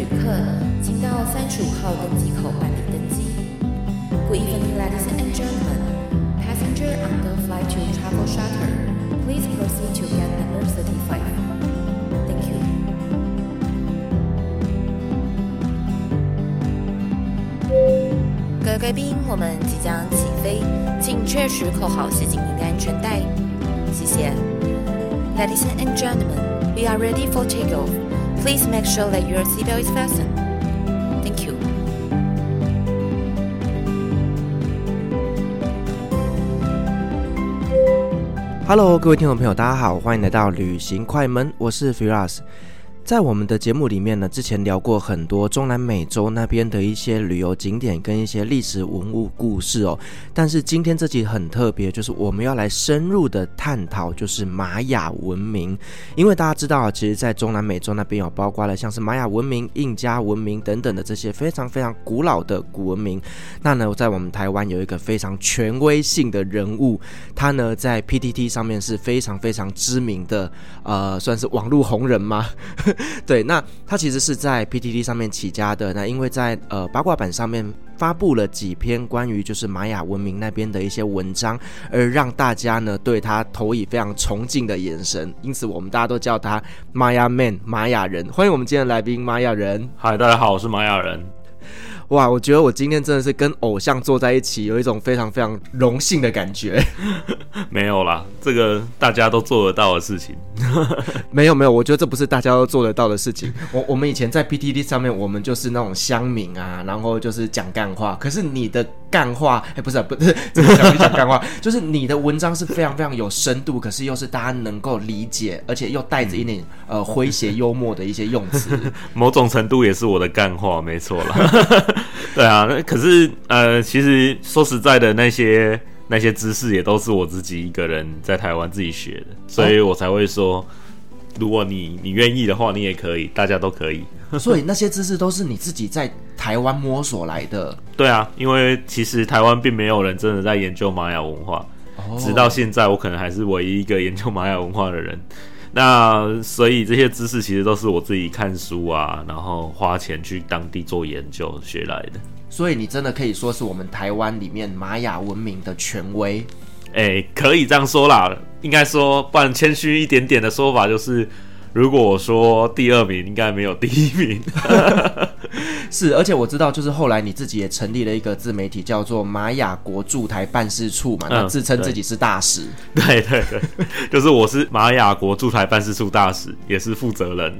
旅客，请到三十五号登机口办理登机。Good evening, ladies and gentlemen. Passenger on the flight to Travel Charter, please proceed to gate number thirty-five. Thank you. 各位贵宾，我们即将起飞，请确实扣好系紧您的安全带。谢谢。Ladies and gentlemen, we are ready for takeoff. Please make sure that your seatbelt is fastened. Thank you. Hello，各位听众朋友，大家好，欢迎来到旅行快门，我是 Firas。 在我们的节目里面呢，之前聊过很多中南美洲那边的一些旅游景点跟一些历史文物故事哦。但是今天这集很特别，就是我们要来深入的探讨，就是玛雅文明。因为大家知道啊，其实，在中南美洲那边有包括了像是玛雅文明、印加文明等等的这些非常非常古老的古文明。那呢，在我们台湾有一个非常权威性的人物，他呢在 PTT 上面是非常非常知名的，呃，算是网络红人吗？对，那他其实是在 PTT 上面起家的。那因为在呃八卦版上面发布了几篇关于就是玛雅文明那边的一些文章，而让大家呢对他投以非常崇敬的眼神。因此，我们大家都叫他玛雅 Man 玛雅人。欢迎我们今天的来宾玛雅人。嗨，大家好，我是玛雅人。哇，我觉得我今天真的是跟偶像坐在一起，有一种非常非常荣幸的感觉。没有啦，这个大家都做得到的事情。没有没有，我觉得这不是大家都做得到的事情。我我们以前在 PTT 上面，我们就是那种乡民啊，然后就是讲干话。可是你的干话，哎，不是不是，怎 么讲讲干话？就是你的文章是非常非常有深度，可是又是大家能够理解，而且又带着一点呃诙谐幽默的一些用词。某种程度也是我的干话，没错啦。对啊，那可是呃，其实说实在的，那些那些知识也都是我自己一个人在台湾自己学的，所以我才会说，如果你你愿意的话，你也可以，大家都可以。所以那些知识都是你自己在台湾摸索来的。对啊，因为其实台湾并没有人真的在研究玛雅文化，直到现在，我可能还是唯一一个研究玛雅文化的人。那所以这些知识其实都是我自己看书啊，然后花钱去当地做研究学来的。所以你真的可以说是我们台湾里面玛雅文明的权威？哎，可以这样说啦。应该说，不然谦虚一点点的说法就是。如果我说第二名，应该没有第一名。是，而且我知道，就是后来你自己也成立了一个自媒体，叫做玛雅国驻台办事处嘛，那、嗯、自称自己是大使。对对对，就是我是玛雅国驻台办事处大使，也是负责人。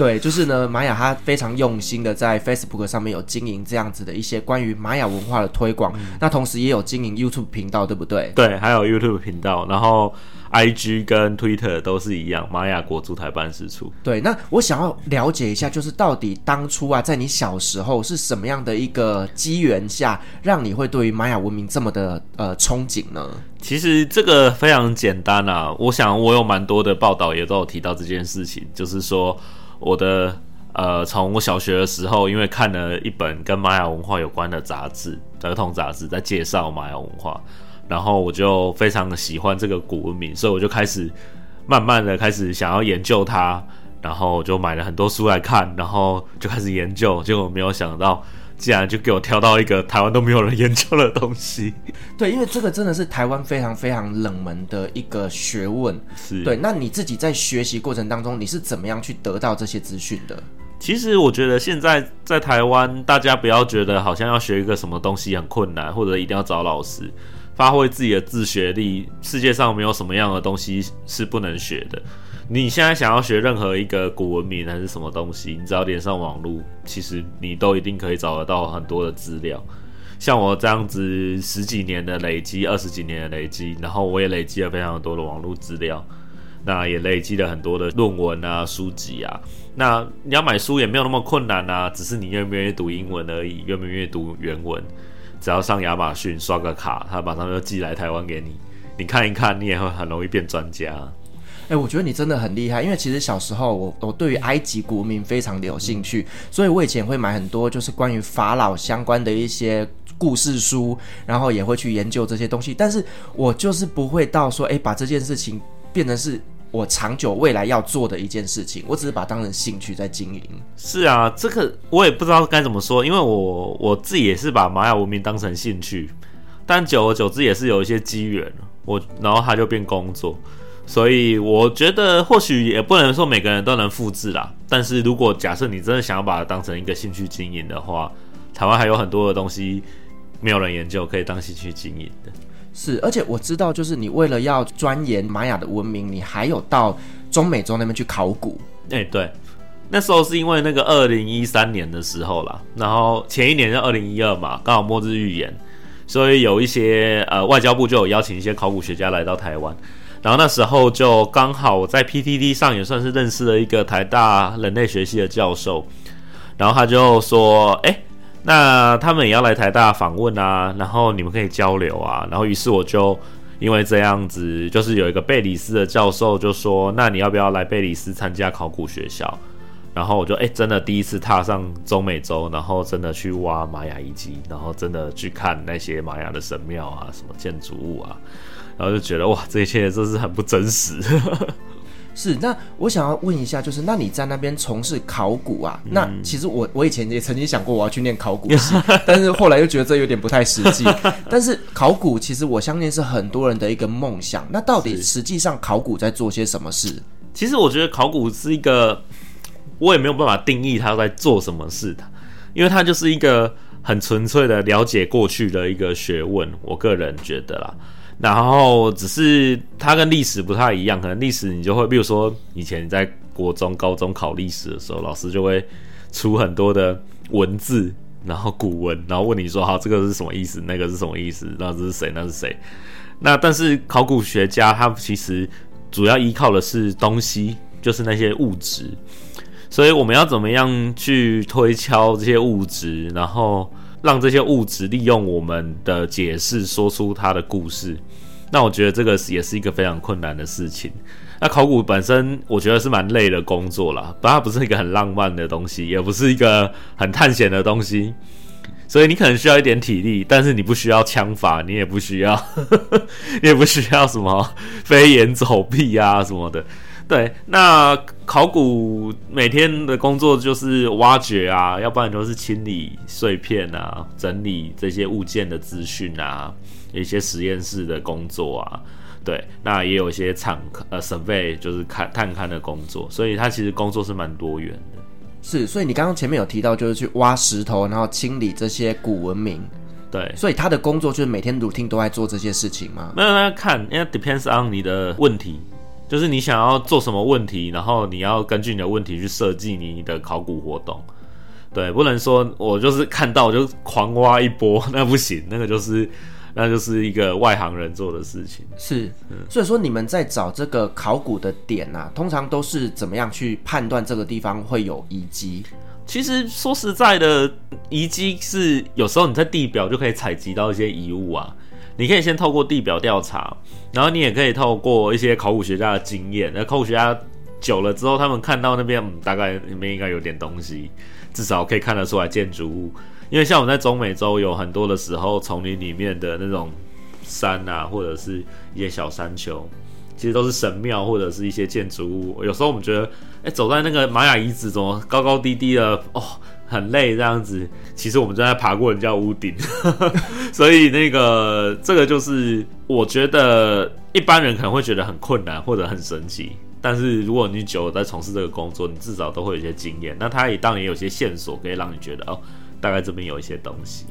对，就是呢，玛雅他非常用心的在 Facebook 上面有经营这样子的一些关于玛雅文化的推广，嗯、那同时也有经营 YouTube 频道，对不对？对，还有 YouTube 频道，然后。I G 跟 Twitter 都是一样，玛雅国驻台办事处。对，那我想要了解一下，就是到底当初啊，在你小时候是什么样的一个机缘下，让你会对于玛雅文明这么的呃憧憬呢？其实这个非常简单啊，我想我有蛮多的报道也都有提到这件事情，就是说我的呃，从我小学的时候，因为看了一本跟玛雅文化有关的杂志，儿童杂志，在介绍玛雅文化。然后我就非常的喜欢这个古文明，所以我就开始慢慢的开始想要研究它，然后就买了很多书来看，然后就开始研究，结果没有想到，竟然就给我挑到一个台湾都没有人研究的东西。对，因为这个真的是台湾非常非常冷门的一个学问。是。对，那你自己在学习过程当中，你是怎么样去得到这些资讯的？其实我觉得现在在台湾，大家不要觉得好像要学一个什么东西很困难，或者一定要找老师。发挥自己的自学力，世界上没有什么样的东西是不能学的。你现在想要学任何一个古文明还是什么东西，你只要连上网络，其实你都一定可以找得到很多的资料。像我这样子十几年的累积，二十几年的累积，然后我也累积了非常多的网络资料，那也累积了很多的论文啊、书籍啊。那你要买书也没有那么困难啊，只是你愿不愿意读英文而已，愿不愿意读原文。只要上亚马逊刷个卡，他马上就寄来台湾给你。你看一看，你也会很容易变专家。哎、欸，我觉得你真的很厉害，因为其实小时候我我对于埃及古文明非常的有兴趣，所以我以前会买很多就是关于法老相关的一些故事书，然后也会去研究这些东西。但是我就是不会到说，哎、欸，把这件事情变成是我长久未来要做的一件事情，我只是把它当成兴趣在经营。是啊，这个我也不知道该怎么说，因为我我自己也是把玛雅文明当成兴趣，但久而久之也是有一些机缘，我然后它就变工作，所以我觉得或许也不能说每个人都能复制啦。但是如果假设你真的想要把它当成一个兴趣经营的话，台湾还有很多的东西没有人研究，可以当兴趣经营的。是，而且我知道，就是你为了要钻研玛雅的文明，你还有到中美洲那边去考古。哎、欸，对，那时候是因为那个二零一三年的时候啦，然后前一年是二零一二嘛，刚好末日预言，所以有一些呃外交部就有邀请一些考古学家来到台湾，然后那时候就刚好我在 PTT 上也算是认识了一个台大人类学系的教授，然后他就说，哎、那他们也要来台大访问啊，然后你们可以交流啊，然后于是我就因为这样子，就是有一个贝里斯的教授就说，那你要不要来贝里斯参加考古学校？然后我就哎、真的第一次踏上中美洲，然后真的去挖玛雅遗迹，然后真的去看那些玛雅的神庙啊，什么建筑物啊，然后就觉得哇，这一切真是很不真实。是，那我想要问一下，就是那你在那边从事考古啊？嗯、那其实我我以前也曾经想过我要去念考古系，但是后来又觉得这有点不太实际。但是考古其实我相信是很多人的一个梦想。那到底实际上考古在做些什么事？其实我觉得考古是一个，我也没有办法定义它在做什么事的，因为它就是一个很纯粹的了解过去的一个学问。我个人觉得啦。然后只是它跟历史不太一样，可能历史你就会，比如说以前在国中、高中考历史的时候，老师就会出很多的文字，然后古文，然后问你说：“好，这个是什么意思？那个是什么意思？那这是谁？那是谁？”那但是考古学家他其实主要依靠的是东西，就是那些物质，所以我们要怎么样去推敲这些物质，然后让这些物质利用我们的解释说出它的故事。那我觉得这个也是一个非常困难的事情。那考古本身，我觉得是蛮累的工作啦，不，它不是一个很浪漫的东西，也不是一个很探险的东西，所以你可能需要一点体力，但是你不需要枪法，你也不需要，你也不需要什么飞檐走壁啊什么的。对，那考古每天的工作就是挖掘啊，要不然就是清理碎片啊，整理这些物件的资讯啊。一些实验室的工作啊，对，那也有一些场呃 survey 就是看探勘的工作，所以它其实工作是蛮多元的。是，所以你刚刚前面有提到，就是去挖石头，然后清理这些古文明。对，所以他的工作就是每天 routine 都在做这些事情吗？没有，那看，因为 depends on 你的问题，就是你想要做什么问题，然后你要根据你的问题去设计你的考古活动。对，不能说我就是看到我就狂挖一波，那不行，那个就是。那就是一个外行人做的事情，是，所以说你们在找这个考古的点啊，通常都是怎么样去判断这个地方会有遗迹？其实说实在的，遗迹是有时候你在地表就可以采集到一些遗物啊，你可以先透过地表调查，然后你也可以透过一些考古学家的经验，那考古学家久了之后，他们看到那边，嗯，大概里面应该有点东西，至少可以看得出来建筑物。因为像我们在中美洲有很多的时候，丛林里面的那种山啊，或者是一些小山丘，其实都是神庙或者是一些建筑物。有时候我们觉得，哎、走在那个玛雅遗址怎么高高低低的，哦，很累这样子。其实我们正在爬过人家屋顶，所以那个这个就是我觉得一般人可能会觉得很困难或者很神奇，但是如果你久在从事这个工作，你至少都会有一些经验。那它也当然也有些线索可以让你觉得哦。大概这边有一些东西。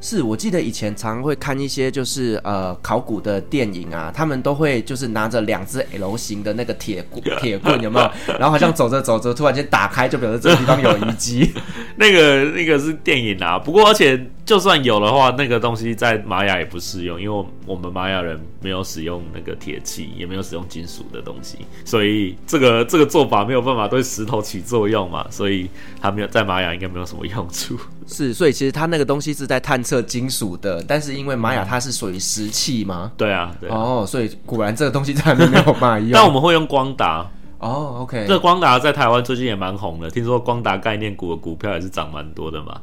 是我记得以前常会看一些就是呃考古的电影啊，他们都会就是拿着两只 L 型的那个铁棍 铁棍有没有？然后好像走着走着突然间打开，就表示这个地方有遗迹。那个那个是电影啊，不过而且就算有的话，那个东西在玛雅也不适用，因为我们玛雅人没有使用那个铁器，也没有使用金属的东西，所以这个这个做法没有办法对石头起作用嘛，所以它没有在玛雅应该没有什么用处。是，所以其实它那个东西是在探测金属的，但是因为玛雅它是属于石器嘛，对啊，对啊，哦，所以果然这个东西在那边没有办法用。但我们会用光达，哦，OK，这个光达在台湾最近也蛮红的，听说光达概念股的股票也是涨蛮多的嘛。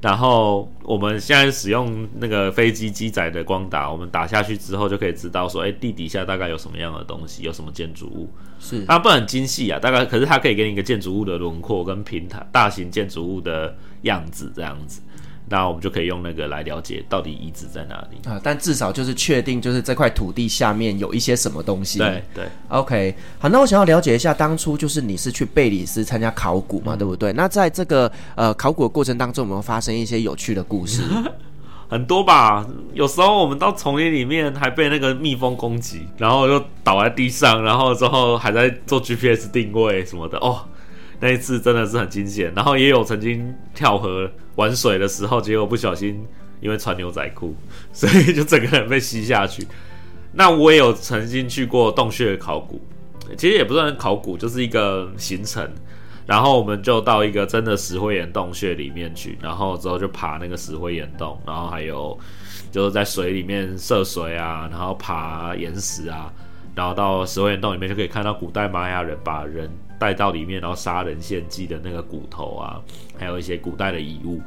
然后我们现在使用那个飞机机载的光打，我们打下去之后就可以知道说，哎，地底下大概有什么样的东西，有什么建筑物。是，它不很精细啊，大概可是它可以给你一个建筑物的轮廓跟平台，大型建筑物的样子这样子。那我们就可以用那个来了解到底遗址在哪里啊，但至少就是确定就是这块土地下面有一些什么东西。对对，OK，好，那我想要了解一下，当初就是你是去贝里斯参加考古嘛，嗯、对不对？那在这个呃考古的过程当中，有没有发生一些有趣的故事？很多吧，有时候我们到丛林里面还被那个蜜蜂攻击，然后又倒在地上，然后之后还在做 GPS 定位什么的哦。那一次真的是很惊险，然后也有曾经跳河玩水的时候，结果不小心因为穿牛仔裤，所以就整个人被吸下去。那我也有曾经去过洞穴考古，其实也不算考古，就是一个行程。然后我们就到一个真的石灰岩洞穴里面去，然后之后就爬那个石灰岩洞，然后还有就是在水里面涉水啊，然后爬岩石啊，然后到石灰岩洞里面就可以看到古代玛雅人把人。带到里面，然后杀人献祭的那个骨头啊，还有一些古代的遗物，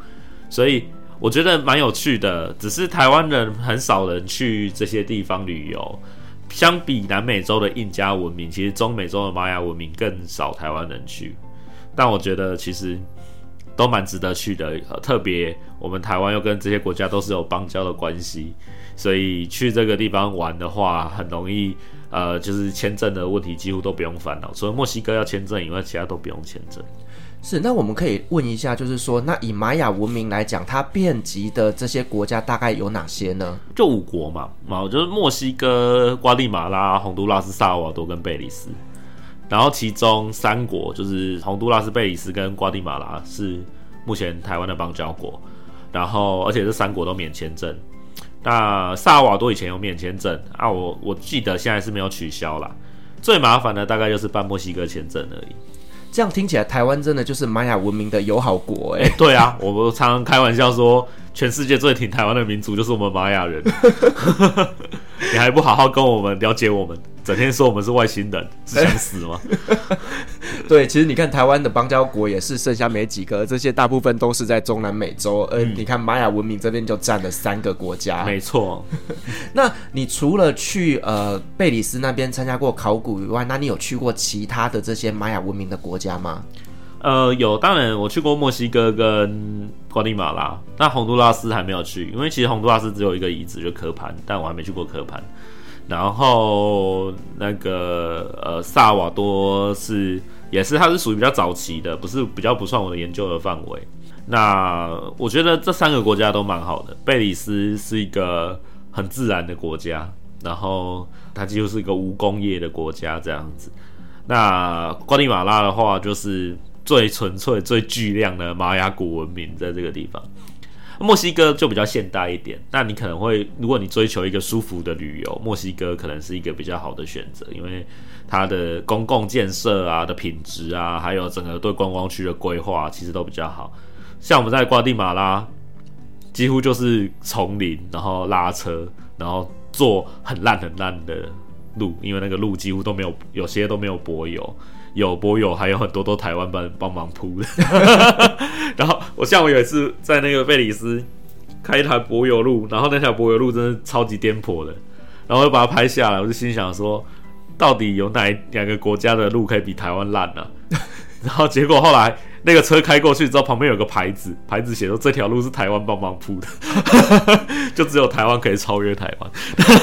所以我觉得蛮有趣的。只是台湾人很少人去这些地方旅游，相比南美洲的印加文明，其实中美洲的玛雅文明更少台湾人去。但我觉得其实都蛮值得去的，特别我们台湾又跟这些国家都是有邦交的关系，所以去这个地方玩的话，很容易。呃，就是签证的问题几乎都不用烦恼，除了墨西哥要签证以外，其他都不用签证。是，那我们可以问一下，就是说，那以玛雅文明来讲，它遍及的这些国家大概有哪些呢？就五国嘛，嘛，就是墨西哥、瓜地马拉、洪都拉斯、萨尔瓦多跟贝里斯。然后其中三国就是洪都拉斯、贝里斯跟瓜地马拉是目前台湾的邦交国，然后而且这三国都免签证。那萨尔瓦多以前有免签证啊，我我记得现在是没有取消啦。最麻烦的大概就是办墨西哥签证而已。这样听起来，台湾真的就是玛雅文明的友好国哎、欸。对啊，我们常常开玩笑说，全世界最挺台湾的民族就是我们玛雅人。你还不好好跟我们了解我们？整天说我们是外星人，是想死吗？对，其实你看台湾的邦交国也是剩下没几个，这些大部分都是在中南美洲。而你看玛雅文明这边就占了三个国家。没错。那你除了去呃贝里斯那边参加过考古以外，那你有去过其他的这些玛雅文明的国家吗？呃，有，当然我去过墨西哥跟瓜地马拉，那洪都拉斯还没有去，因为其实洪都拉斯只有一个遗址，就科潘，但我还没去过科潘。然后那个呃，萨瓦多是也是，它是属于比较早期的，不是比较不算我的研究的范围。那我觉得这三个国家都蛮好的。贝里斯是一个很自然的国家，然后它几乎是一个无工业的国家这样子。那瓜地马拉的话，就是最纯粹、最巨量的玛雅古文明在这个地方。墨西哥就比较现代一点，那你可能会，如果你追求一个舒服的旅游，墨西哥可能是一个比较好的选择，因为它的公共建设啊的品质啊，还有整个对观光区的规划，其实都比较好。像我们在瓜地马拉，几乎就是丛林，然后拉车，然后坐很烂很烂的路，因为那个路几乎都没有，有些都没有柏油。有博友，还有很多都台湾帮帮忙铺的。然后我下午有一次在那个贝里斯开一台博友路，然后那条博友路真的超级颠簸的，然后我就把它拍下来，我就心想说，到底有哪两个国家的路可以比台湾烂呢？然后结果后来那个车开过去之后，旁边有个牌子，牌子写说这条路是台湾帮忙铺的，就只有台湾可以超越台湾。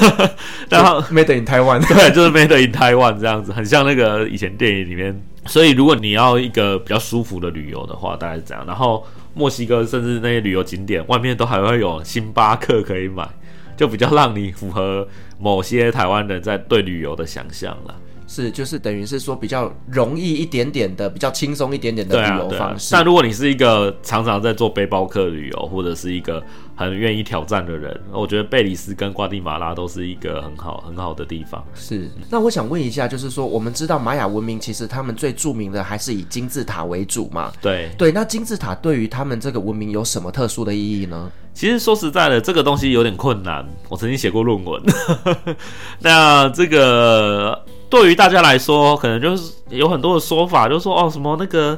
然后 Made in Taiwan，对，就是 Made in Taiwan 这样子，很像那个以前电影里面。所以如果你要一个比较舒服的旅游的话，大概是这样。然后墨西哥甚至那些旅游景点外面都还会有星巴克可以买，就比较让你符合某些台湾人在对旅游的想象了。是，就是等于是说比较容易一点点的，比较轻松一点点的旅游方式。但、啊啊、如果你是一个常常在做背包客旅游，或者是一个很愿意挑战的人，我觉得贝里斯跟瓜地马拉都是一个很好很好的地方。是，那我想问一下，就是说我们知道玛雅文明其实他们最著名的还是以金字塔为主嘛？对对，那金字塔对于他们这个文明有什么特殊的意义呢？其实说实在的，这个东西有点困难。我曾经写过论文，那这个。对于大家来说，可能就是有很多的说法，就是说哦，什么那个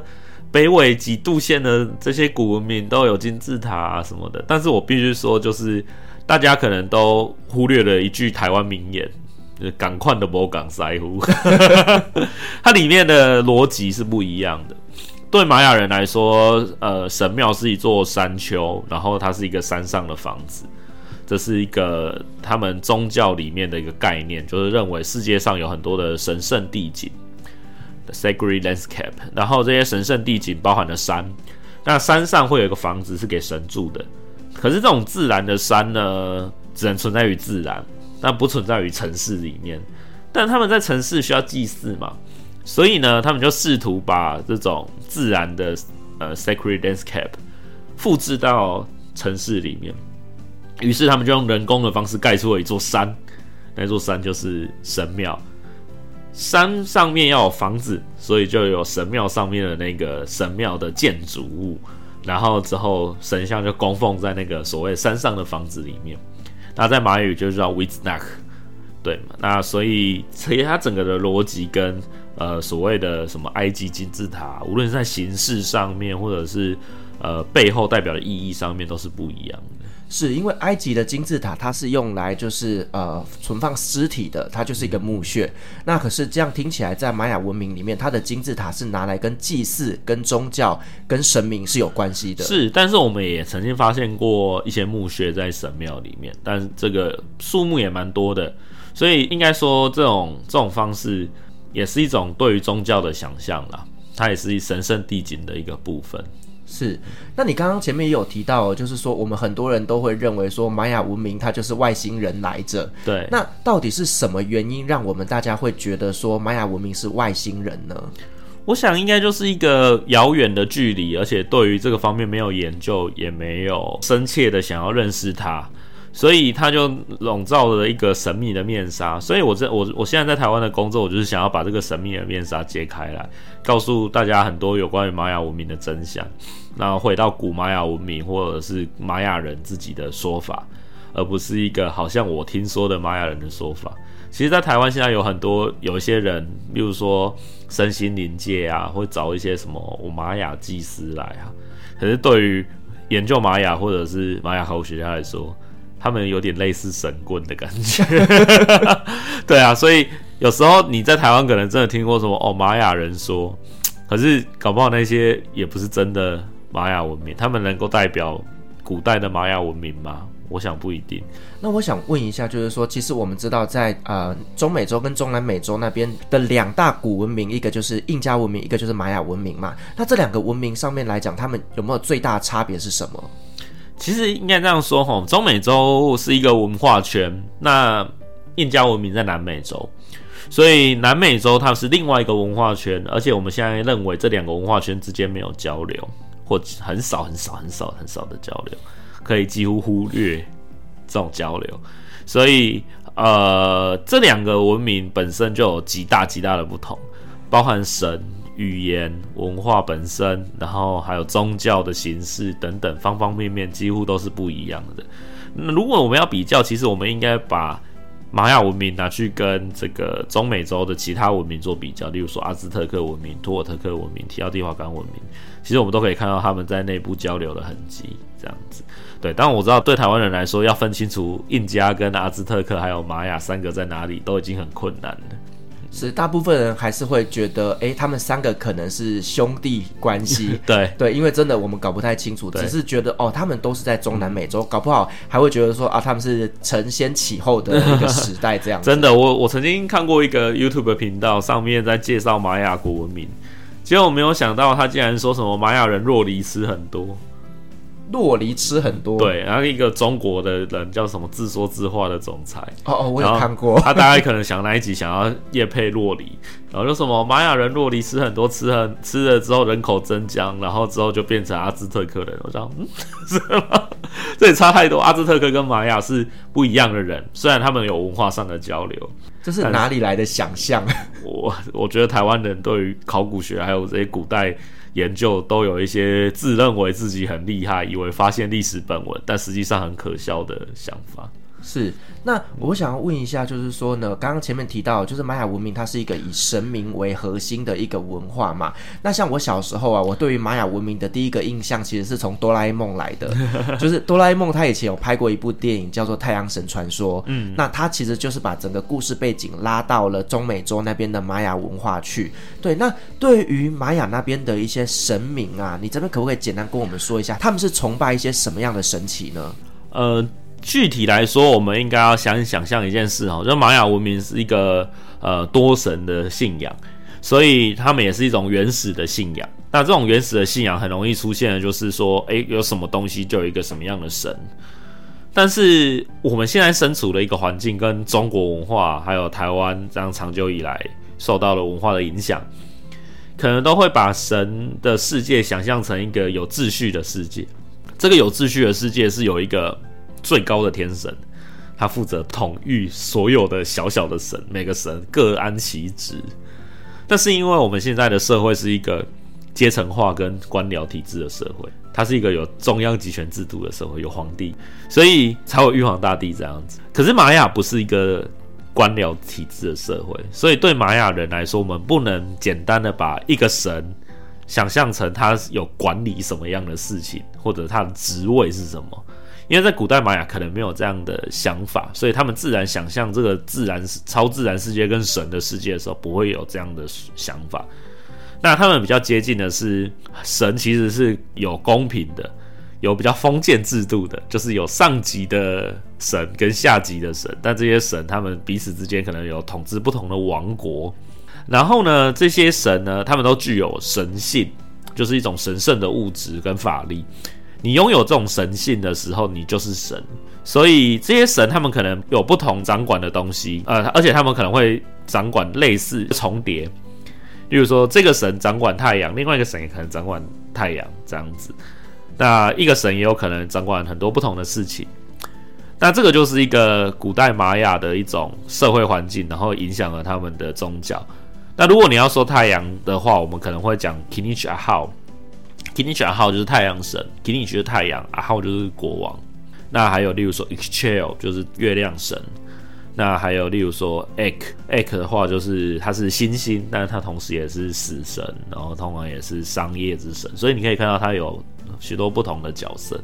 北纬几度线的这些古文明都有金字塔啊什么的。但是我必须说，就是大家可能都忽略了一句台湾名言：“赶快的博港塞乎。”它里面的逻辑是不一样的。对玛雅人来说，呃，神庙是一座山丘，然后它是一个山上的房子。这是一个他们宗教里面的一个概念，就是认为世界上有很多的神圣地景，the sacred landscape。然后这些神圣地景包含了山，那山上会有一个房子是给神住的。可是这种自然的山呢，只能存在于自然，但不存在于城市里面。但他们在城市需要祭祀嘛，所以呢，他们就试图把这种自然的呃 sacred landscape 复制到城市里面。于是他们就用人工的方式盖出了一座山，那座山就是神庙。山上面要有房子，所以就有神庙上面的那个神庙的建筑物，然后之后神像就供奉在那个所谓山上的房子里面。那在马语就叫 Witsnak，对嘛？那所以其实它整个的逻辑跟呃所谓的什么埃及金字塔，无论是在形式上面，或者是呃背后代表的意义上面，都是不一样的。是因为埃及的金字塔，它是用来就是呃存放尸体的，它就是一个墓穴。那可是这样听起来，在玛雅文明里面，它的金字塔是拿来跟祭祀、跟宗教、跟神明是有关系的。是，但是我们也曾经发现过一些墓穴在神庙里面，但这个数目也蛮多的，所以应该说这种这种方式也是一种对于宗教的想象啦，它也是神圣地景的一个部分。是，那你刚刚前面也有提到，就是说我们很多人都会认为说玛雅文明它就是外星人来着。对，那到底是什么原因让我们大家会觉得说玛雅文明是外星人呢？我想应该就是一个遥远的距离，而且对于这个方面没有研究，也没有深切的想要认识它。所以他就笼罩了一个神秘的面纱，所以我在我我现在在台湾的工作，我就是想要把这个神秘的面纱揭开来，告诉大家很多有关于玛雅文明的真相，然后回到古玛雅文明或者是玛雅人自己的说法，而不是一个好像我听说的玛雅人的说法。其实，在台湾现在有很多有一些人，比如说身心灵界啊，会找一些什么玛雅祭司来啊，可是对于研究玛雅或者是玛雅考古学家来说，他们有点类似神棍的感觉，对啊，所以有时候你在台湾可能真的听过什么哦，玛雅人说，可是搞不好那些也不是真的玛雅文明，他们能够代表古代的玛雅文明吗？我想不一定。那我想问一下，就是说，其实我们知道在呃中美洲跟中南美洲那边的两大古文明，一个就是印加文明，一个就是玛雅文明嘛。那这两个文明上面来讲，他们有没有最大差别是什么？其实应该这样说吼，中美洲是一个文化圈，那印加文明在南美洲，所以南美洲它是另外一个文化圈，而且我们现在认为这两个文化圈之间没有交流，或很少很少很少很少的交流，可以几乎忽略这种交流，所以呃，这两个文明本身就有极大极大的不同，包含神。语言、文化本身，然后还有宗教的形式等等，方方面面几乎都是不一样的。那如果我们要比较，其实我们应该把玛雅文明拿去跟这个中美洲的其他文明做比较，例如说阿兹特克文明、图尔特克文明、提奥蒂华干文明，其实我们都可以看到他们在内部交流的痕迹。这样子，对。当然我知道，对台湾人来说，要分清楚印加跟阿兹特克还有玛雅三个在哪里，都已经很困难了。是，大部分人还是会觉得，哎、欸，他们三个可能是兄弟关系。对对，因为真的我们搞不太清楚，只是觉得哦，他们都是在中南美洲，搞不好还会觉得说啊，他们是承先启后的一个时代这样。真的，我我曾经看过一个 YouTube 频道，上面在介绍玛雅国文明，结果我没有想到他竟然说什么玛雅人酪梨吃很多。酪梨吃很多，对，然后一个中国的人叫什么自说自话的总裁，哦哦，我有看过，他大概可能想那一集想要夜配洛黎，然后就什么玛雅人洛黎吃很多，吃很吃了之后人口增加，然后之后就变成阿兹特克人，我想，嗯，是吗？这也差太多，阿兹特克跟玛雅是不一样的人，虽然他们有文化上的交流，这是哪里来的想象？我我觉得台湾人对于考古学还有这些古代。研究都有一些自认为自己很厉害，以为发现历史本文，但实际上很可笑的想法。是，那我想要问一下，就是说呢，刚刚前面提到，就是玛雅文明它是一个以神明为核心的一个文化嘛。那像我小时候啊，我对于玛雅文明的第一个印象，其实是从哆啦 A 梦来的，就是哆啦 A 梦它以前有拍过一部电影叫做《太阳神传说》，嗯，那它其实就是把整个故事背景拉到了中美洲那边的玛雅文化去。对，那对于玛雅那边的一些神明啊，你这边可不可以简单跟我们说一下，他们是崇拜一些什么样的神奇呢？呃。具体来说，我们应该要想想象一件事哦，就玛雅文明是一个呃多神的信仰，所以他们也是一种原始的信仰。那这种原始的信仰很容易出现的就是说，诶，有什么东西就有一个什么样的神。但是我们现在身处的一个环境，跟中国文化还有台湾这样长久以来受到了文化的影响，可能都会把神的世界想象成一个有秩序的世界。这个有秩序的世界是有一个。最高的天神，他负责统御所有的小小的神，每个神各安其职。但是因为我们现在的社会是一个阶层化跟官僚体制的社会，它是一个有中央集权制度的社会，有皇帝，所以才有玉皇大帝这样子。可是玛雅不是一个官僚体制的社会，所以对玛雅人来说，我们不能简单的把一个神想象成他有管理什么样的事情，或者他的职位是什么。因为在古代玛雅可能没有这样的想法，所以他们自然想象这个自然、超自然世界跟神的世界的时候，不会有这样的想法。那他们比较接近的是，神其实是有公平的，有比较封建制度的，就是有上级的神跟下级的神。但这些神他们彼此之间可能有统治不同的王国。然后呢，这些神呢，他们都具有神性，就是一种神圣的物质跟法力。你拥有这种神性的时候，你就是神。所以这些神他们可能有不同掌管的东西，呃，而且他们可能会掌管类似重叠。例如说，这个神掌管太阳，另外一个神也可能掌管太阳这样子。那一个神也有可能掌管很多不同的事情。那这个就是一个古代玛雅的一种社会环境，然后影响了他们的宗教。那如果你要说太阳的话，我们可能会讲 Kinich Ahau。Kinich 阿浩就是太阳神，Kinich 是太阳，阿号就是国王。那还有例如说 Excel 就是月亮神。那还有例如说 Ek，Ek 的话就是它是星星，但是他同时也是死神，然后通常也是商业之神。所以你可以看到它有许多不同的角色。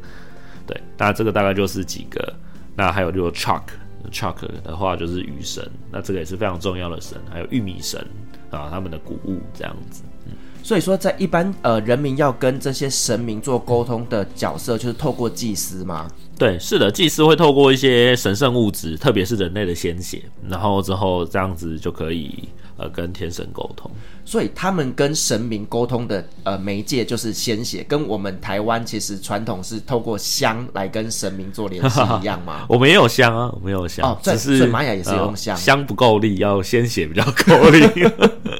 对，那这个大概就是几个。那还有例如 Chuck Chuck 的话就是雨神，那这个也是非常重要的神。还有玉米神啊，他们的谷物这样子。所以说，在一般呃人民要跟这些神明做沟通的角色，就是透过祭司吗？对，是的，祭司会透过一些神圣物质，特别是人类的鲜血，然后之后这样子就可以呃跟天神沟通。所以他们跟神明沟通的呃媒介就是鲜血，跟我们台湾其实传统是透过香来跟神明做联系一样吗？我们也有香啊，我们也有香，哦，只是玛雅也是用香，呃，香不够力，要鲜血比较够力。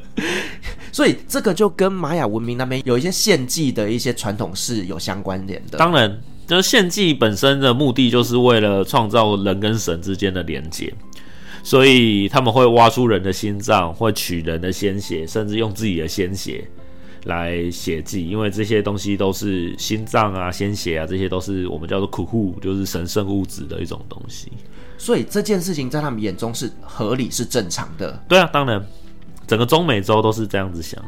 所以这个就跟玛雅文明那边有一些献祭的一些传统是有相关联的。当然，就是献祭本身的目的就是为了创造人跟神之间的连接，所以他们会挖出人的心脏，会取人的鲜血，甚至用自己的鲜血来血祭，因为这些东西都是心脏啊、鲜血啊，这些都是我们叫做库户，就是神圣物质的一种东西。所以这件事情在他们眼中是合理、是正常的。对啊，当然。整个中美洲都是这样子想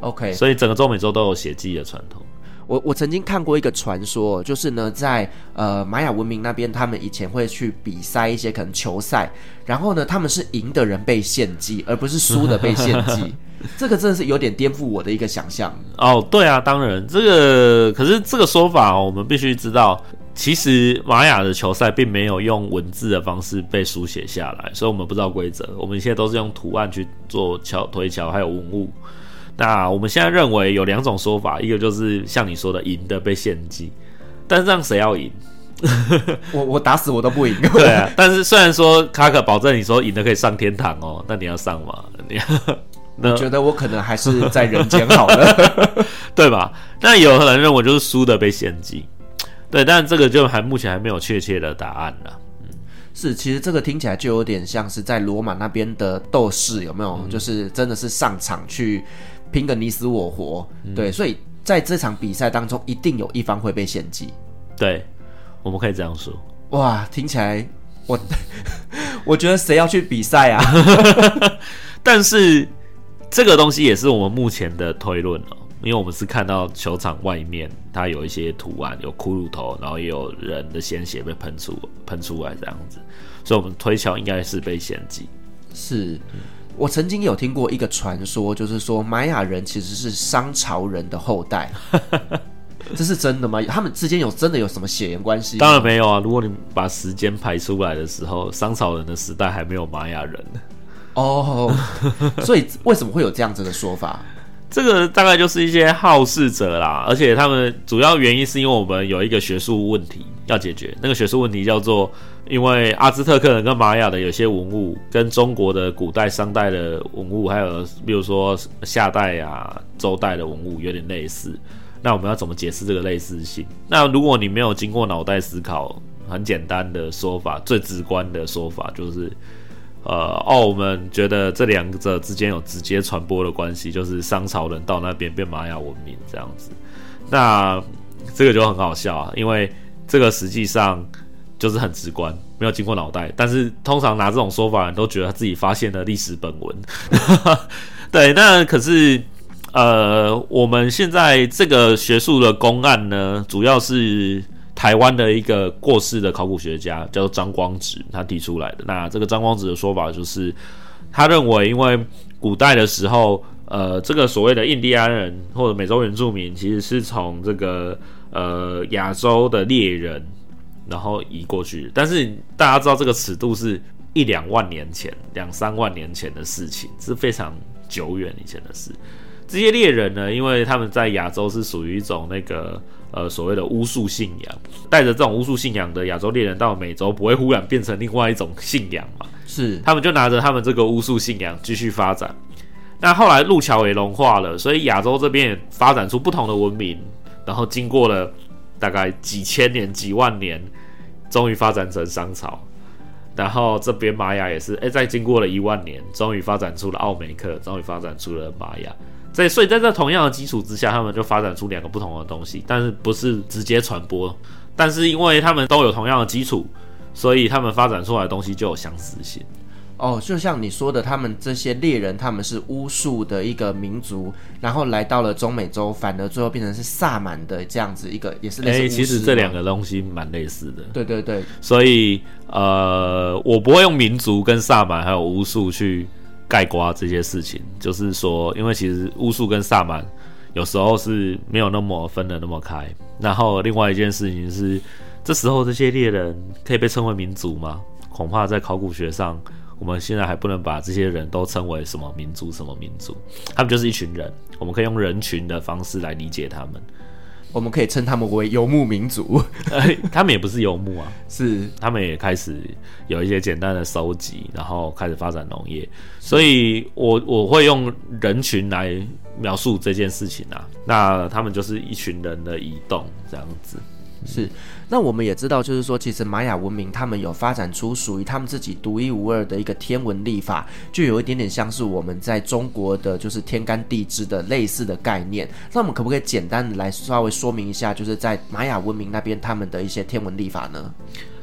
，OK，所以整个中美洲都有血祭的传统。我我曾经看过一个传说，就是呢，在呃玛雅文明那边，他们以前会去比赛一些可能球赛，然后呢，他们是赢的人被献祭，而不是输的被献祭。这个真的是有点颠覆我的一个想象。哦，对啊，当然，这个可是这个说法哦，我们必须知道。其实玛雅的球赛并没有用文字的方式被书写下来，所以我们不知道规则。我们现在都是用图案去做桥推桥，还有文物。那我们现在认为有两种说法，一个就是像你说的赢的被献祭，但是这样谁要赢？我我打死我都不赢。对啊，但是虽然说卡可保证你说赢的可以上天堂哦，那你要上吗？你觉得我可能还是在人间好了，对吧？那有人认为就是输的被献祭。对，但这个就还目前还没有确切的答案呢。嗯，是，其实这个听起来就有点像是在罗马那边的斗士，有没有？嗯、就是真的是上场去拼个你死我活。嗯、对，所以在这场比赛当中，一定有一方会被献祭。对，我们可以这样说。哇，听起来我 我觉得谁要去比赛啊？但是这个东西也是我们目前的推论哦，因为我们是看到球场外面它有一些图案，有骷髅头，然后也有人的鲜血被喷出喷出来这样子，所以我们推敲应该是被献祭。是。我曾经有听过一个传说，就是说玛雅人其实是商朝人的后代，这是真的吗？他们之间有真的有什么血缘关系？当然没有啊！如果你把时间排出来的时候，商朝人的时代还没有玛雅人呢。哦，所以为什么会有这样子的说法？这个大概就是一些好事者啦，而且他们主要原因是因为我们有一个学术问题要解决，那个学术问题叫做。因为阿兹特克人跟玛雅的有些文物，跟中国的古代、商代的文物，还有比如说夏代啊、周代的文物有点类似。那我们要怎么解释这个类似性？那如果你没有经过脑袋思考，很简单的说法，最直观的说法就是，呃，哦，我们觉得这两者之间有直接传播的关系，就是商朝人到那边变玛雅文明这样子。那这个就很好笑啊，因为这个实际上。就是很直观，没有经过脑袋，但是通常拿这种说法人都觉得他自己发现了历史本文。对，那可是呃，我们现在这个学术的公案呢，主要是台湾的一个过世的考古学家叫张光直他提出来的。那这个张光直的说法就是，他认为因为古代的时候，呃，这个所谓的印第安人或者美洲原住民，其实是从这个呃亚洲的猎人。然后移过去，但是大家知道这个尺度是一两万年前、两三万年前的事情，是非常久远以前的事。这些猎人呢，因为他们在亚洲是属于一种那个呃所谓的巫术信仰，带着这种巫术信仰的亚洲猎人到美洲，不会忽然变成另外一种信仰嘛？是，他们就拿着他们这个巫术信仰继续发展。那后来路桥也融化了，所以亚洲这边也发展出不同的文明，然后经过了。大概几千年、几万年，终于发展成商朝。然后这边玛雅也是，哎，在经过了一万年，终于发展出了奥美克，终于发展出了玛雅。在所以在这同样的基础之下，他们就发展出两个不同的东西，但是不是直接传播，但是因为他们都有同样的基础，所以他们发展出来的东西就有相似性。哦，就像你说的，他们这些猎人，他们是巫术的一个民族，然后来到了中美洲，反而最后变成是萨满的这样子一个，也是类似。哎、欸，其实这两个东西蛮类似的。对对对，所以呃，我不会用民族跟萨满还有巫术去盖瓜这些事情，就是说，因为其实巫术跟萨满有时候是没有那么分得那么开。然后另外一件事情是，这时候这些猎人可以被称为民族吗？恐怕在考古学上。我们现在还不能把这些人都称为什么民族，什么民族，他们就是一群人。我们可以用人群的方式来理解他们。我们可以称他们为游牧民族。他们也不是游牧啊，是他们也开始有一些简单的收集，然后开始发展农业。所以我我会用人群来描述这件事情啊。那他们就是一群人的移动这样子。是，那我们也知道，就是说，其实玛雅文明他们有发展出属于他们自己独一无二的一个天文历法，就有一点点像是我们在中国的就是天干地支的类似的概念。那我们可不可以简单的来稍微说明一下，就是在玛雅文明那边他们的一些天文历法呢？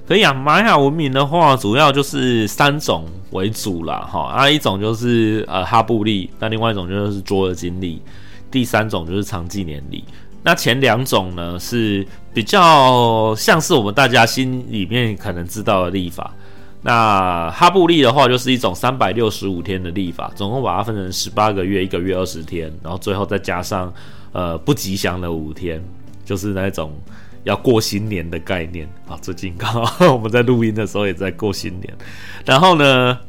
可以啊，玛雅文明的话，主要就是三种为主啦，哈，啊，一种就是呃哈布历，那另外一种就是卓尔金历，第三种就是长纪年历。那前两种呢，是比较像是我们大家心里面可能知道的历法。那哈布历的话，就是一种三百六十五天的历法，总共把它分成十八个月，一个月二十天，然后最后再加上呃不吉祥的五天，就是那种要过新年的概念啊。最近刚好 我们在录音的时候也在过新年，然后呢，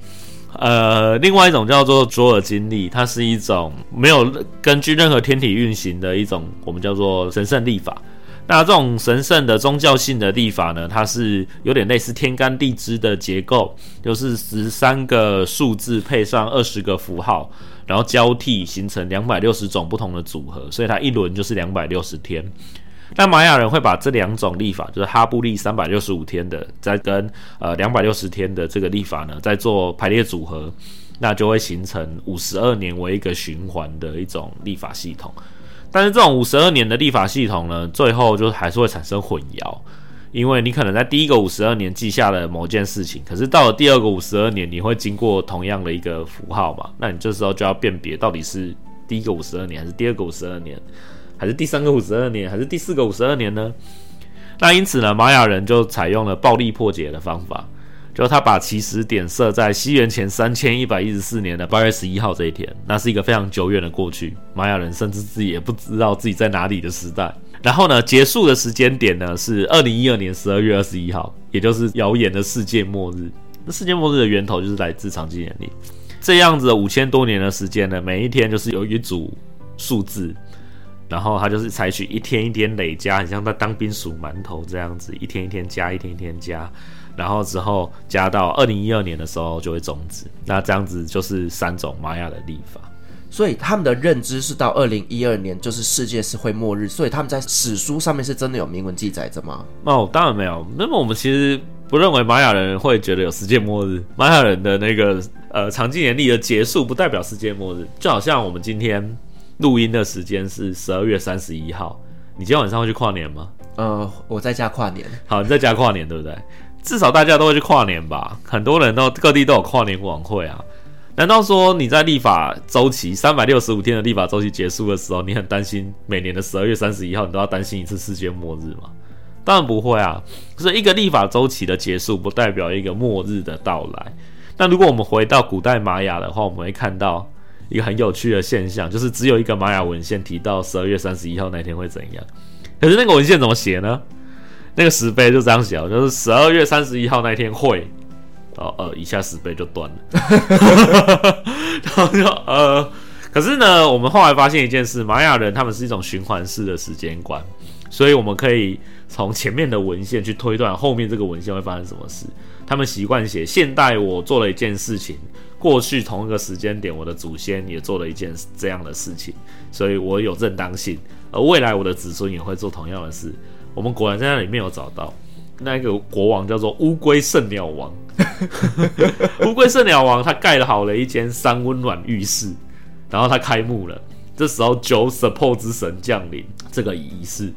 呃，另外一种叫做卓尔金历，它是一种没有根据任何天体运行的一种，我们叫做神圣历法。那这种神圣的宗教性的历法呢，它是有点类似天干地支的结构，就是十三个数字配上二十个符号，然后交替形成两百六十种不同的组合，所以它一轮就是两百六十天。那玛雅人会把这两种历法，就是哈布历三百六十五天的，再跟呃两百六十天的这个历法呢，再做排列组合，那就会形成五十二年为一个循环的一种历法系统。但是这种五十二年的历法系统呢，最后就还是会产生混淆，因为你可能在第一个五十二年记下了某件事情，可是到了第二个五十二年，你会经过同样的一个符号嘛？那你这时候就要辨别到底是第一个五十二年，还是第二个五十二年，还是第三个五十二年，还是第四个五十二年呢？那因此呢，玛雅人就采用了暴力破解的方法，就他把起始点设在西元前三千一百一十四年的八月十一号这一天，那是一个非常久远的过去，玛雅人甚至自己也不知道自己在哪里的时代。然后呢，结束的时间点呢是二零一二年十二月二十一号，也就是谣言的世界末日。那世界末日的源头就是来自长纪年历。这样子五千多年的时间呢，每一天就是有一组数字，然后他就是采取一天一天累加，很像在当兵数馒头这样子，一天一天加，一天一天加，然后之后加到二零一二年的时候就会终止。那这样子就是三种玛雅的历法。所以他们的认知是到二零一二年，就是世界是会末日，所以他们在史书上面是真的有明文记载着吗？哦，当然没有。那么我们其实不认为玛雅人会觉得有世界末日。玛雅人的那个呃长纪年历的结束不代表世界末日，就好像我们今天录音的时间是十二月三十一号，你今天晚上会去跨年吗？呃，我在家跨年。好，你在家跨年对不对？至少大家都会去跨年吧？很多人都各地都有跨年晚会啊。难道说你在立法周期三百六十五天的立法周期结束的时候，你很担心每年的十二月三十一号你都要担心一次世界末日吗？当然不会啊。所以一个立法周期的结束不代表一个末日的到来。那如果我们回到古代玛雅的话，我们会看到一个很有趣的现象，就是只有一个玛雅文献提到十二月三十一号那天会怎样。可是那个文献怎么写呢？那个石碑就这样写，就是十二月三十一号那天会。哦呃，一下石碑就断了，然后就呃，可是呢，我们后来发现一件事，玛雅人他们是一种循环式的时间观，所以我们可以从前面的文献去推断后面这个文献会发生什么事。他们习惯写现代我做了一件事情，过去同一个时间点我的祖先也做了一件这样的事情，所以我有正当性，而未来我的子孙也会做同样的事。我们果然在那里面有找到。那个国王叫做乌龟圣鸟王，乌龟圣鸟王他盖了好了一间三温暖浴室，然后他开幕了。这时候九 support 之神降临这个仪式。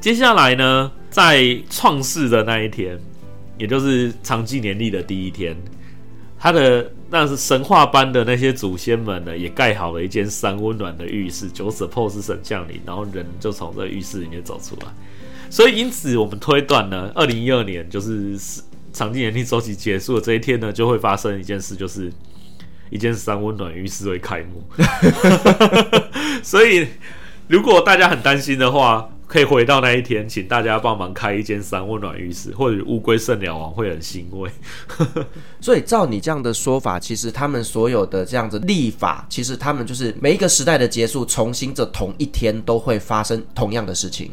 接下来呢，在创世的那一天，也就是长纪年历的第一天，他的那是神话般的那些祖先们呢，也盖好了一间三温暖的浴室。九 support 之神降临，然后人就从这浴室里面走出来。所以，因此我们推断呢，二零一二年就是长纪年历周期结束的这一天呢，就会发生一件事，就是一间三温暖浴室会开幕。所以，如果大家很担心的话，可以回到那一天，请大家帮忙开一间三温暖浴室，或者乌龟圣鸟王会很欣慰。所以，照你这样的说法，其实他们所有的这样子立法，其实他们就是每一个时代的结束，重新这同一天都会发生同样的事情。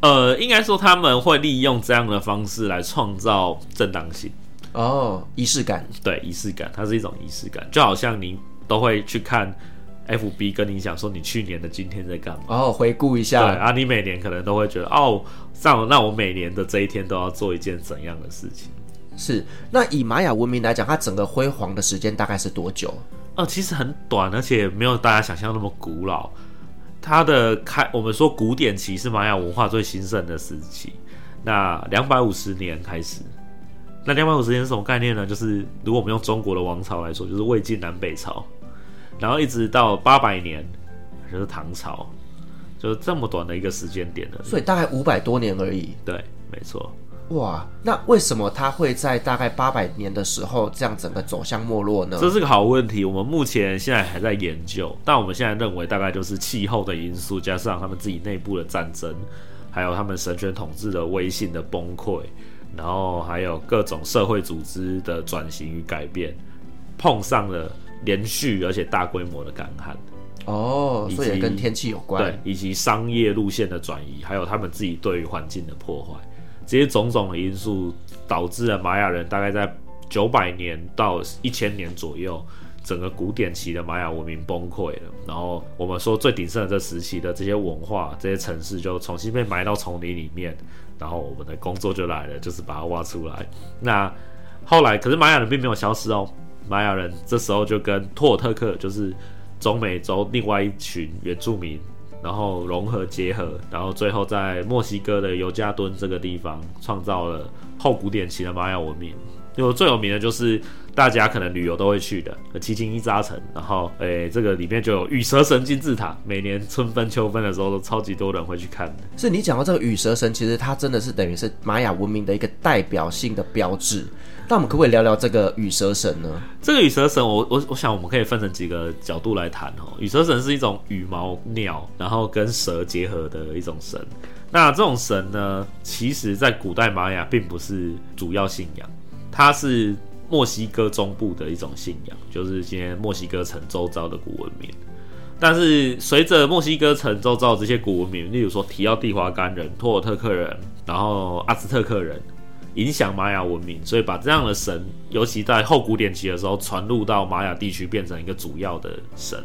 呃，应该说他们会利用这样的方式来创造正当性哦，仪式感，对，仪式感，它是一种仪式感，就好像你都会去看 FB 跟你讲说你去年的今天在干嘛哦，回顾一下，对啊，你每年可能都会觉得哦，像那我每年的这一天都要做一件怎样的事情？是，那以玛雅文明来讲，它整个辉煌的时间大概是多久？哦，其实很短，而且没有大家想象那么古老。它的开，我们说古典期是玛雅文化最兴盛的时期。那两百五十年开始，那两百五十年是什么概念呢？就是如果我们用中国的王朝来说，就是魏晋南北朝，然后一直到八百年，就是唐朝，就是这么短的一个时间点的。所以大概五百多年而已。对，没错。哇，那为什么它会在大概八百年的时候这样整个走向没落呢？这是个好问题，我们目前现在还在研究，但我们现在认为大概就是气候的因素，加上他们自己内部的战争，还有他们神权统治的威信的崩溃，然后还有各种社会组织的转型与改变，碰上了连续而且大规模的干旱。哦，所以也跟天气有关，对，以及商业路线的转移，还有他们自己对于环境的破坏。这些种种的因素导致了玛雅人大概在九百年到一千年左右，整个古典期的玛雅文明崩溃了。然后我们说最鼎盛的这时期的这些文化、这些城市就重新被埋到丛林里面。然后我们的工作就来了，就是把它挖出来。那后来，可是玛雅人并没有消失哦。玛雅人这时候就跟托尔特克，就是中美洲另外一群原住民。然后融合结合，然后最后在墨西哥的尤加敦这个地方创造了后古典期的玛雅文明。因为最有名的就是大家可能旅游都会去的奇琴伊扎城，然后诶、欸，这个里面就有羽蛇神金字塔，每年春分秋分的时候都超级多人会去看的。是你讲到这个羽蛇神，其实它真的是等于是玛雅文明的一个代表性的标志。那我们可不可以聊聊这个羽蛇神呢？这个羽蛇神我，我我想我们可以分成几个角度来谈哦。羽蛇神是一种羽毛鸟，然后跟蛇结合的一种神。那这种神呢，其实在古代玛雅并不是主要信仰。它是墨西哥中部的一种信仰，就是今天墨西哥城周遭的古文明。但是随着墨西哥城周遭这些古文明，例如说提奥蒂华干人、托尔特克人，然后阿兹特克人，影响玛雅文明，所以把这样的神，尤其在后古典期的时候传入到玛雅地区，变成一个主要的神。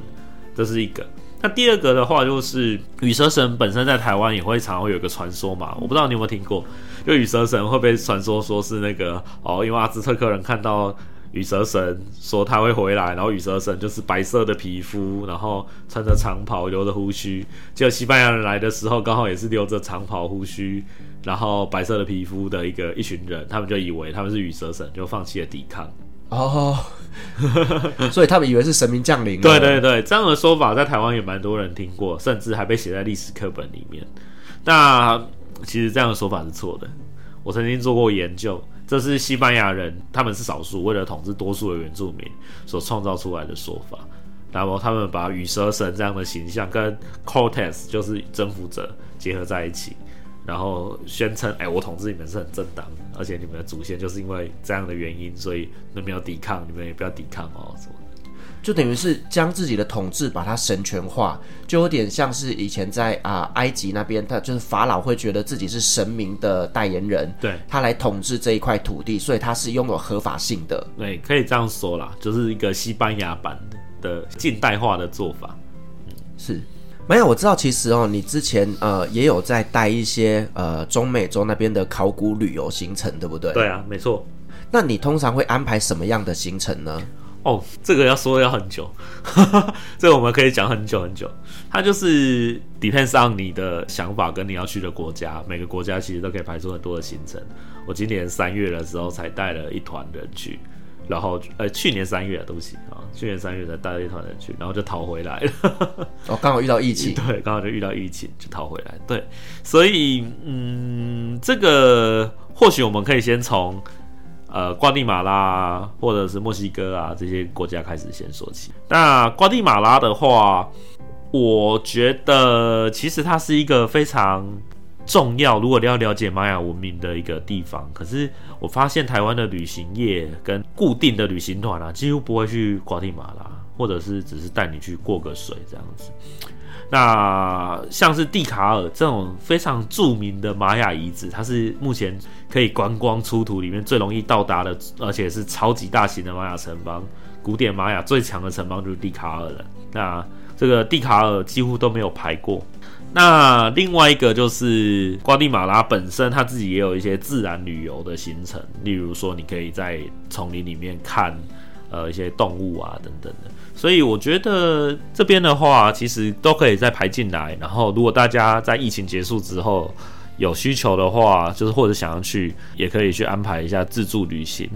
这是一个。那第二个的话，就是羽蛇神本身在台湾也会常会有一个传说嘛，我不知道你有没有听过。就羽蛇神会被传说说是那个哦，因为阿兹特克人看到羽蛇神说他会回来，然后羽蛇神就是白色的皮肤，然后穿着长袍，留着胡须。结果西班牙人来的时候，刚好也是留着长袍、胡须，然后白色的皮肤的一个一群人，他们就以为他们是羽蛇神，就放弃了抵抗。哦，所以他们以为是神明降临。对对对，这样的说法在台湾也蛮多人听过，甚至还被写在历史课本里面。那其实这样的说法是错的。我曾经做过研究，这是西班牙人，他们是少数，为了统治多数的原住民所创造出来的说法。然后他们把羽蛇神这样的形象跟 Cortes 就是征服者结合在一起，然后宣称：“哎，我统治你们是很正当的，而且你们的祖先就是因为这样的原因，所以你们要抵抗，你们也不要抵抗哦。”什么？就等于是将自己的统治把它神权化，就有点像是以前在啊、呃、埃及那边，他就是法老会觉得自己是神明的代言人，对，他来统治这一块土地，所以他是拥有合法性的。对，可以这样说啦，就是一个西班牙版的近代化的做法。嗯，是。没有，我知道，其实哦，你之前呃也有在带一些呃中美洲那边的考古旅游行程，对不对？对啊，没错。那你通常会安排什么样的行程呢？哦，这个要说要很久，这个我们可以讲很久很久。它就是 depends on 你的想法跟你要去的国家，每个国家其实都可以排出很多的行程。我今年三月的时候才带了一团人去，然后呃去年三月对不起啊，去年三月才带了一团人去，然后就逃回来了。哦，刚好遇到疫情，对，刚好就遇到疫情就逃回来。对，所以嗯，这个或许我们可以先从。呃，瓜地马拉或者是墨西哥啊，这些国家开始先说起。那瓜地马拉的话，我觉得其实它是一个非常重要，如果你要了解玛雅文明的一个地方。可是我发现台湾的旅行业跟固定的旅行团啊，几乎不会去瓜地马拉，或者是只是带你去过个水这样子。那像是蒂卡尔这种非常著名的玛雅遗址，它是目前可以观光出土里面最容易到达的，而且是超级大型的玛雅城邦。古典玛雅最强的城邦就是蒂卡尔了。那这个蒂卡尔几乎都没有排过。那另外一个就是瓜地马拉本身，它自己也有一些自然旅游的行程，例如说你可以在丛林里面看呃一些动物啊等等的。所以我觉得这边的话，其实都可以再排进来。然后，如果大家在疫情结束之后有需求的话，就是或者想要去，也可以去安排一下自助旅行。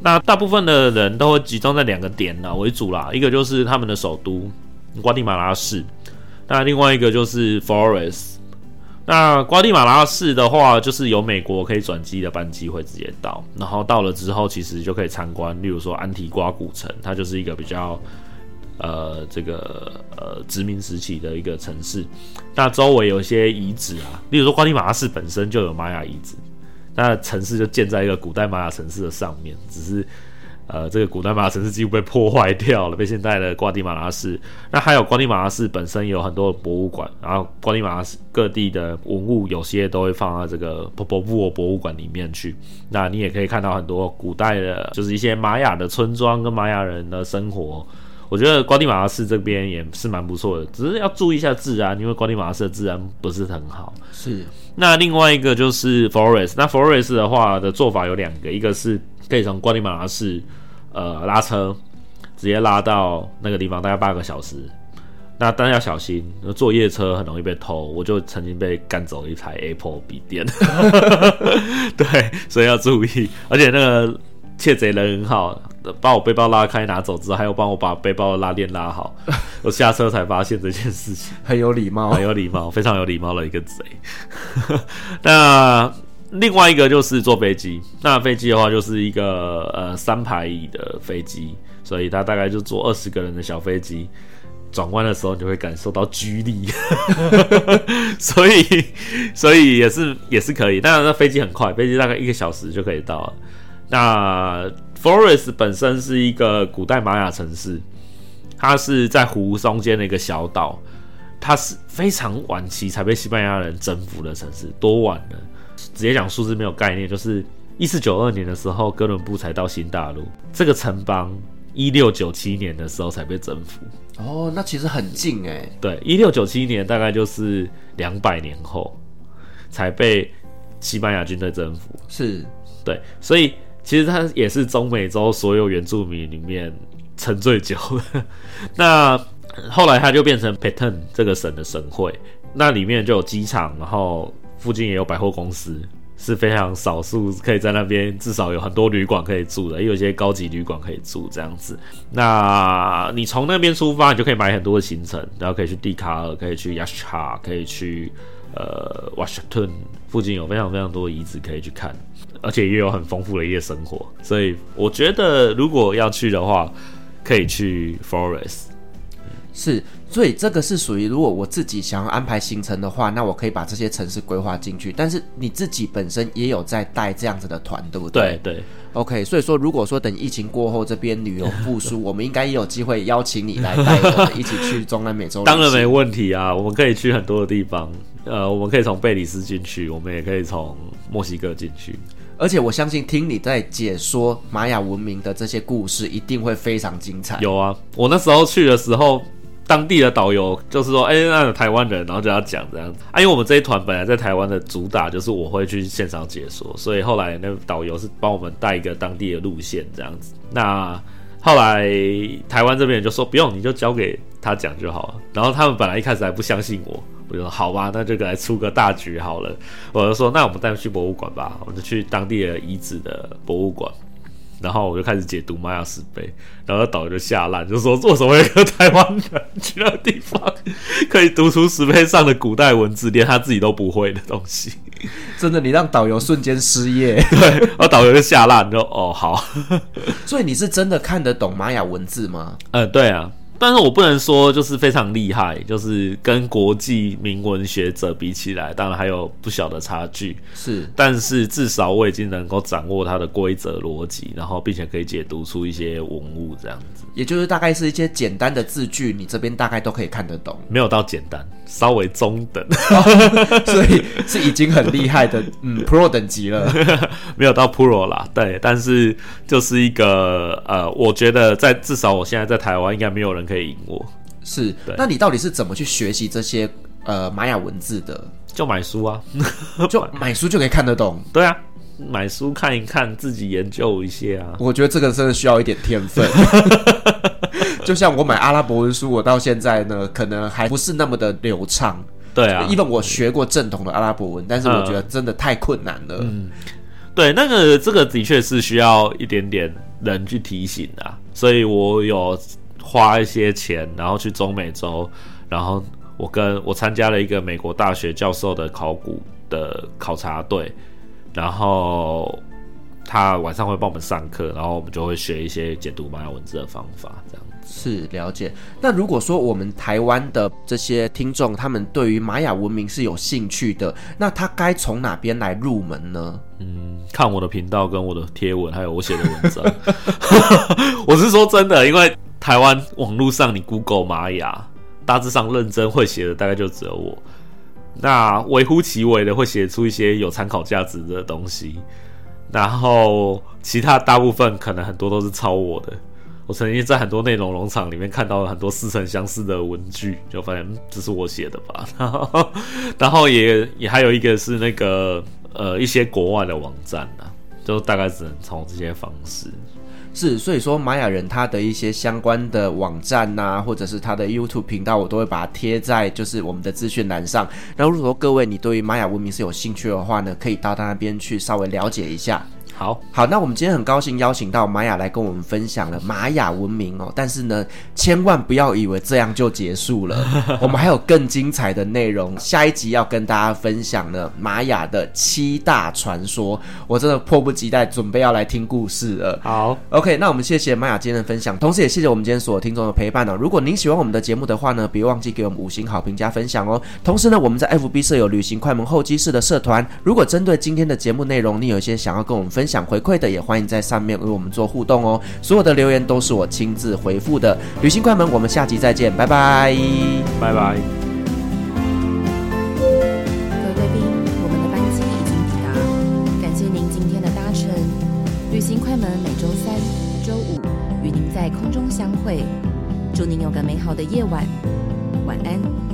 那大部分的人都会集中在两个点呢为主啦，一个就是他们的首都瓜地马拉市，那另外一个就是 Forest，。那瓜地马拉市的话，就是有美国可以转机的班机会直接到，然后到了之后，其实就可以参观，例如说安提瓜古城，它就是一个比较。呃，这个呃殖民时期的一个城市，那周围有一些遗址啊，例如说瓜地马拉市本身就有玛雅遗址，那城市就建在一个古代玛雅城市的上面，只是呃这个古代玛雅城市几乎被破坏掉了，被现在的瓜地马拉市。那还有瓜地马拉市本身有很多博物馆，然后瓜地马拉市各地的文物有些都会放到这个波波布博物馆里面去。那你也可以看到很多古代的，就是一些玛雅的村庄跟玛雅人的生活。我觉得瓜地马拉市这边也是蛮不错的，只是要注意一下治安，因为瓜地马拉市的治安不是很好。是。那另外一个就是 Flores，那 Flores 的话的做法有两个，一个是可以从瓜地马拉市呃拉车，直接拉到那个地方，大概八个小时。那当然要小心，坐夜车很容易被偷。我就曾经被干走一台 Apple 笔电，对，所以要注意。而且那个窃贼人很好，把我背包拉开拿走之后，还有帮我把背包的拉链拉好。我下车才发现这件事情，很有礼貌，很有礼貌，非常有礼貌的一个贼。那另外一个就是坐飞机，那飞机的话就是一个呃三排椅的飞机，所以它大概就坐二十个人的小飞机。转弯的时候，你就会感受到 G 力，所以所以也是也是可以。当然，那飞机很快，飞机大概一个小时就可以到了。那 Forest 本身是一个古代玛雅城市，它是在湖中间的一个小岛，它是非常晚期才被西班牙人征服的城市。多晚呢？直接讲数字没有概念，就是一四九二年的时候，哥伦布才到新大陆，这个城邦一六九七年的时候才被征服。哦，那其实很近哎。对，一六九七年大概就是两百年后才被西班牙军队征服。是，对，所以其实它也是中美洲所有原住民里面沉醉久的。那后来它就变成 Petén 这个省的省会，那里面就有机场，然后附近也有百货公司。是非常少数可以在那边至少有很多旅馆可以住的，也有一些高级旅馆可以住这样子。那你从那边出发，你就可以买很多的行程，然后可以去蒂卡尔，可以去雅什卡，可以去呃 Washington 附近有非常非常多的遗址可以去看，而且也有很丰富的夜生活。所以我觉得如果要去的话，可以去 Forest。是，所以这个是属于如果我自己想要安排行程的话，那我可以把这些城市规划进去。但是你自己本身也有在带这样子的团，对不对？对对。OK，所以说如果说等疫情过后这边旅游复苏，我们应该也有机会邀请你来带我们一起去中南美洲。当然没问题啊，我们可以去很多的地方。呃，我们可以从贝里斯进去，我们也可以从墨西哥进去。而且我相信听你在解说玛雅文明的这些故事，一定会非常精彩。有啊，我那时候去的时候。当地的导游就是说，哎、那有台湾人，然后就要讲这样子。啊，因为我们这一团本来在台湾的主打就是我会去现场解说，所以后来那个导游是帮我们带一个当地的路线这样子。那后来台湾这边就说不用，你就交给他讲就好了。然后他们本来一开始还不相信我，我就说好吧，那就来出个大局好了。我就说那我们带他去博物馆吧，我们就去当地的遗址的博物馆。然后我就开始解读玛雅石碑，然后导游就吓烂，就说：“为什么会有个台湾人去那地方可以读出石碑上的古代文字，连他自己都不会的东西？”真的，你让导游瞬间失业。对，然后导游就吓烂，就哦好。所以你是真的看得懂玛雅文字吗？嗯，对啊。但是我不能说就是非常厉害，就是跟国际名文学者比起来，当然还有不小的差距。是，但是至少我已经能够掌握它的规则逻辑，然后并且可以解读出一些文物这样子。也就是大概是一些简单的字句，你这边大概都可以看得懂。没有到简单，稍微中等，哦、所以是已经很厉害的，嗯，Pro 等级了。没有到 Pro 啦，对，但是就是一个呃，我觉得在至少我现在在台湾应该没有人可以赢我。是，那你到底是怎么去学习这些呃玛雅文字的？就买书啊，就买书就可以看得懂。对啊，买书看一看，自己研究一些啊。我觉得这个真的需要一点天分。就像我买阿拉伯文书，我到现在呢，可能还不是那么的流畅。对啊，因为我学过正统的阿拉伯文，但是我觉得真的太困难了。嗯，对，那个这个的确是需要一点点人去提醒啊，所以我有。花一些钱，然后去中美洲，然后我跟我参加了一个美国大学教授的考古的考察队，然后他晚上会帮我们上课，然后我们就会学一些解读玛雅文字的方法，这样子。是了解。那如果说我们台湾的这些听众，他们对于玛雅文明是有兴趣的，那他该从哪边来入门呢？嗯，看我的频道跟我的贴文，还有我写的文章。我是说真的，因为。台湾网络上，你 Google 玛雅，大致上认真会写的大概就只有我。那微乎其微的会写出一些有参考价值的东西，然后其他大部分可能很多都是抄我的。我曾经在很多内容农场里面看到了很多似曾相识的文句，就发现这是我写的吧。然后，然后也也还有一个是那个呃一些国外的网站啊，就大概只能从这些方式。是，所以说玛雅人他的一些相关的网站呐、或者是他的 YouTube 频道，我都会把它贴在就是我们的资讯栏上。那如果说各位你对于玛雅文明是有兴趣的话呢，可以到他那边去稍微了解一下。好好，那我们今天很高兴邀请到玛雅来跟我们分享了玛雅文明哦，但是呢，千万不要以为这样就结束了，我们还有更精彩的内容，下一集要跟大家分享呢玛雅的七大传说，我真的迫不及待准备要来听故事了。好，OK，那我们谢谢玛雅今天的分享，同时也谢谢我们今天所有听众的陪伴哦。如果您喜欢我们的节目的话呢，别忘记给我们五星好评加分享哦。同时呢，我们在 FB 设有旅行快门候机室的社团，如果针对今天的节目内容，你有一些想要跟我们分享回馈的，也欢迎在上面为我们做互动哦。所有的留言都是我亲自回复的。旅行快门，我们下集再见，拜拜，拜拜。各位贵宾，我们的班机已经抵达，感谢您今天的搭乘。旅行快门每周三、周五与您在空中相会，祝您有个美好的夜晚，晚安。